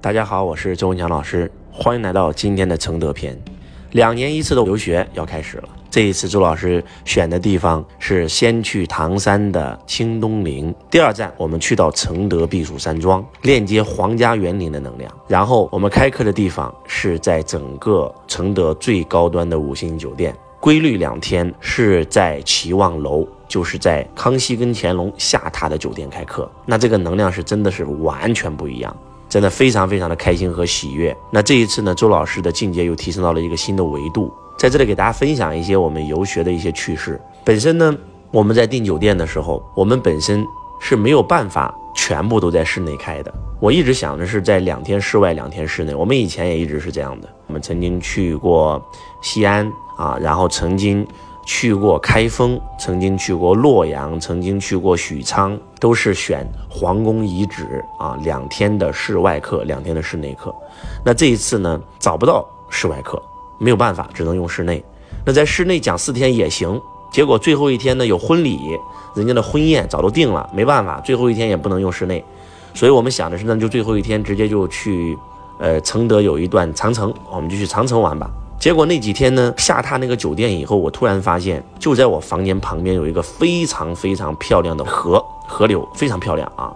大家好，我是周文强老师，欢迎来到今天的承德篇。两年一次的游学要开始了，这一次周老师选的地方是先去唐山的清东陵，第二站我们去到承德避暑山庄，链接皇家园林的能量。然后我们开课的地方是在整个承德最高端的五星酒店，规律两天是在齐望楼。就是在康熙跟乾隆下榻的酒店开课，那这个能量是真的是完全不一样，真的非常非常的开心和喜悦。那这一次呢，周老师的境界又提升到了一个新的维度，在这里给大家分享一些我们游学的一些趣事。本身呢，我们在订酒店的时候，我们本身是没有办法全部都在室内开的。我一直想的是在两天室外，两天室内。我们以前也一直是这样的。我们曾经去过西安啊，然后曾经。去过开封，曾经去过洛阳，曾经去过许昌，都是选皇宫遗址啊。两天的室外课，两天的室内课。那这一次呢，找不到室外课，没有办法，只能用室内。那在室内讲四天也行，结果最后一天呢有婚礼，人家的婚宴早都定了，没办法，最后一天也不能用室内。所以我们想的是，那就最后一天直接就去，呃，承德有一段长城，我们就去长城玩吧。结果那几天呢，下榻那个酒店以后，我突然发现，就在我房间旁边有一个非常非常漂亮的河河流，非常漂亮啊。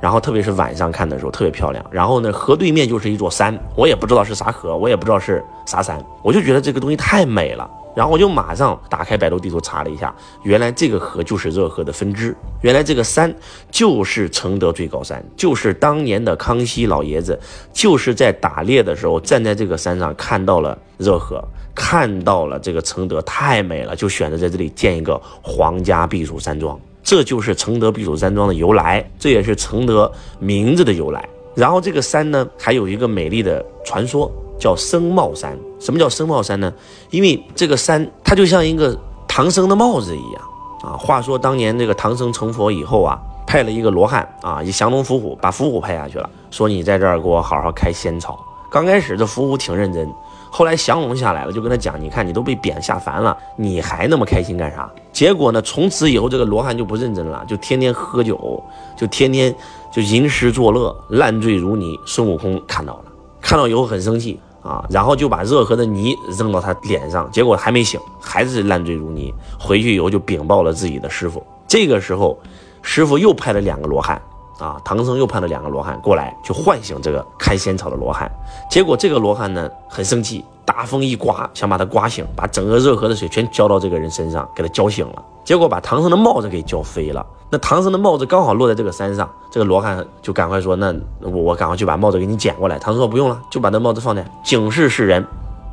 然后特别是晚上看的时候特别漂亮。然后呢，河对面就是一座山，我也不知道是啥河，我也不知道是啥山，我就觉得这个东西太美了。然后我就马上打开百度地图查了一下，原来这个河就是热河的分支，原来这个山就是承德最高山，就是当年的康熙老爷子就是在打猎的时候站在这个山上看到了热河，看到了这个承德太美了，就选择在这里建一个皇家避暑山庄，这就是承德避暑山庄的由来，这也是承德名字的由来。然后这个山呢，还有一个美丽的传说。叫僧帽山，什么叫僧帽山呢？因为这个山它就像一个唐僧的帽子一样啊。话说当年这个唐僧成佛以后啊，派了一个罗汉啊，一降龙伏虎把伏虎派下去了，说你在这儿给我好好开仙草。刚开始这伏虎挺认真，后来降龙下来了，就跟他讲，你看你都被贬下凡了，你还那么开心干啥？结果呢，从此以后这个罗汉就不认真了，就天天喝酒，就天天就吟诗作乐，烂醉如泥。孙悟空看到了，看到以后很生气。啊，然后就把热河的泥扔到他脸上，结果还没醒，还是烂醉如泥。回去以后就禀报了自己的师傅。这个时候，师傅又派了两个罗汉，啊，唐僧又派了两个罗汉过来，去唤醒这个开仙草的罗汉。结果这个罗汉呢，很生气。大风一刮，想把他刮醒，把整个热河的水全浇到这个人身上，给他浇醒了。结果把唐僧的帽子给浇飞了。那唐僧的帽子刚好落在这个山上，这个罗汉就赶快说：“那我我赶快去把帽子给你捡过来。”唐僧说：“不用了，就把那帽子放在，警示世人，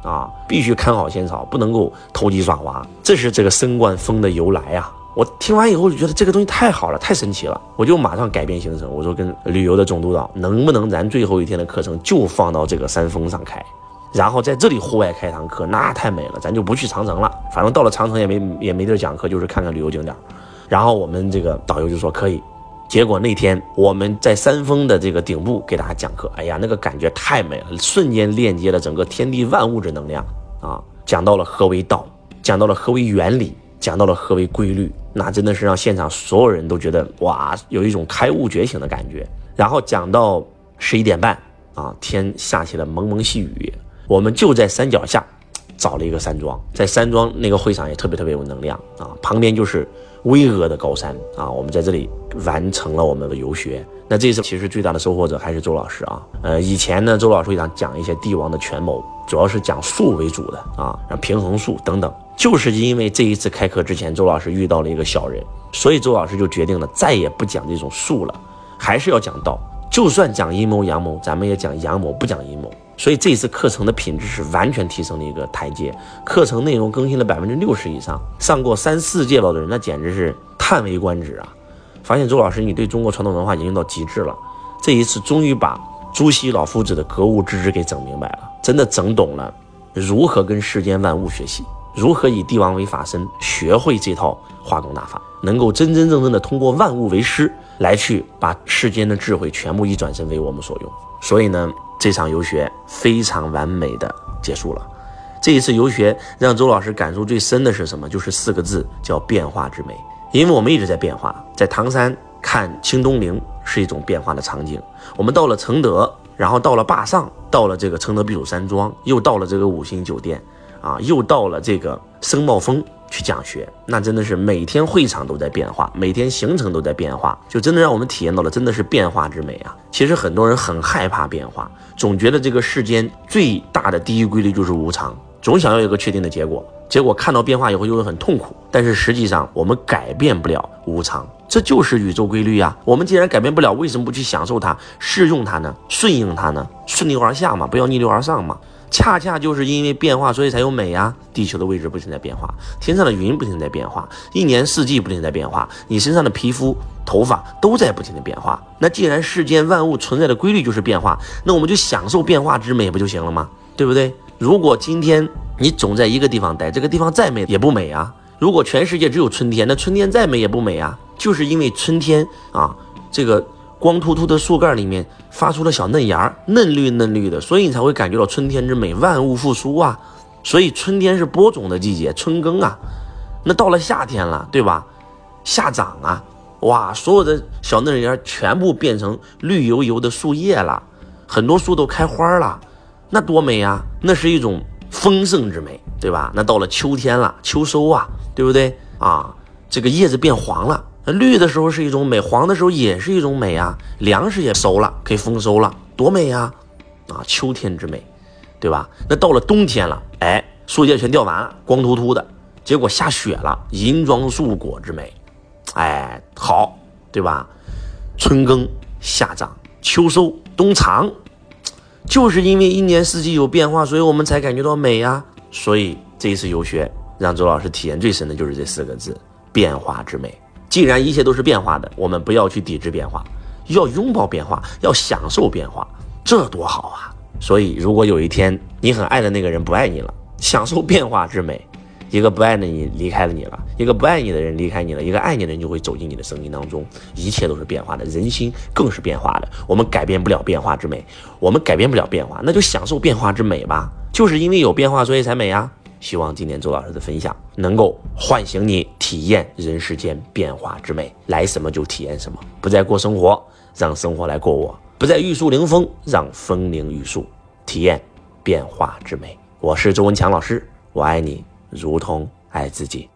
啊，必须看好仙草，不能够投机耍滑。”这是这个升冠峰的由来啊！我听完以后就觉得这个东西太好了，太神奇了，我就马上改变行程，我说跟旅游的总督导，能不能咱最后一天的课程就放到这个山峰上开？然后在这里户外开堂课，那太美了，咱就不去长城了。反正到了长城也没也没地儿讲课，就是看看旅游景点。然后我们这个导游就说可以。结果那天我们在山峰的这个顶部给大家讲课，哎呀，那个感觉太美了，瞬间链接了整个天地万物之能量啊！讲到了何为道，讲到了何为原理，讲到了何为规律，那真的是让现场所有人都觉得哇，有一种开悟觉醒的感觉。然后讲到十一点半啊，天下起了蒙蒙细雨。我们就在山脚下找了一个山庄，在山庄那个会场也特别特别有能量啊，旁边就是巍峨的高山啊，我们在这里完成了我们的游学。那这次其实最大的收获者还是周老师啊，呃，以前呢，周老师会讲讲一些帝王的权谋，主要是讲术为主的啊，像平衡术等等。就是因为这一次开课之前，周老师遇到了一个小人，所以周老师就决定了再也不讲这种术了，还是要讲道。就算讲阴谋阳谋，咱们也讲阳谋，不讲阴谋。所以这次课程的品质是完全提升了一个台阶，课程内容更新了百分之六十以上，上过三四届了的人那简直是叹为观止啊！发现周老师你对中国传统文化已经到极致了，这一次终于把朱熹老夫子的格物致知给整明白了，真的整懂了如何跟世间万物学习，如何以帝王为法身，学会这套化工大法，能够真真正正的通过万物为师来去把世间的智慧全部一转身为我们所用。所以呢。这场游学非常完美的结束了。这一次游学让周老师感触最深的是什么？就是四个字，叫变化之美。因为我们一直在变化，在唐山看清东陵是一种变化的场景，我们到了承德，然后到了坝上，到了这个承德避暑山庄，又到了这个五星酒店，啊，又到了这个生茂峰去讲学，那真的是每天会场都在变化，每天行程都在变化，就真的让我们体验到了真的是变化之美啊！其实很多人很害怕变化，总觉得这个世间最大的第一规律就是无常，总想要一个确定的结果。结果看到变化以后就会很痛苦，但是实际上我们改变不了无常，这就是宇宙规律呀。我们既然改变不了，为什么不去享受它、适用它呢？顺应它呢？顺流而下嘛，不要逆流而上嘛。恰恰就是因为变化，所以才有美呀。地球的位置不停在变化，天上的云不停在变化，一年四季不停在变化，你身上的皮肤、头发都在不停的变化。那既然世间万物存在的规律就是变化，那我们就享受变化之美不就行了吗？对不对？如果今天。你总在一个地方待，这个地方再美也不美啊。如果全世界只有春天，那春天再美也不美啊。就是因为春天啊，这个光秃秃的树干里面发出了小嫩芽，嫩绿嫩绿的，所以你才会感觉到春天之美，万物复苏啊。所以春天是播种的季节，春耕啊。那到了夏天了，对吧？夏长啊，哇，所有的小嫩芽全部变成绿油油的树叶了，很多树都开花了，那多美呀！那是一种。丰盛之美，对吧？那到了秋天了，秋收啊，对不对啊？这个叶子变黄了，绿的时候是一种美，黄的时候也是一种美啊。粮食也熟了，可以丰收了，多美呀！啊，秋天之美，对吧？那到了冬天了，哎，树叶全掉完了，光秃秃的，结果下雪了，银装素裹之美，哎，好，对吧？春耕夏长秋收冬藏。就是因为一年四季有变化，所以我们才感觉到美呀。所以这一次游学，让周老师体验最深的就是这四个字：变化之美。既然一切都是变化的，我们不要去抵制变化，要拥抱变化，要享受变化，这多好啊！所以，如果有一天你很爱的那个人不爱你了，享受变化之美。一个不爱的你离开了你了，一个不爱你的人离开你了，一个爱你的人就会走进你的生命当中。一切都是变化的，人心更是变化的。我们改变不了变化之美，我们改变不了变化，那就享受变化之美吧。就是因为有变化，所以才美啊！希望今天周老师的分享能够唤醒你，体验人世间变化之美。来什么就体验什么，不再过生活，让生活来过我；不再玉树临风，让风铃玉树，体验变化之美。我是周文强老师，我爱你。如同爱自己。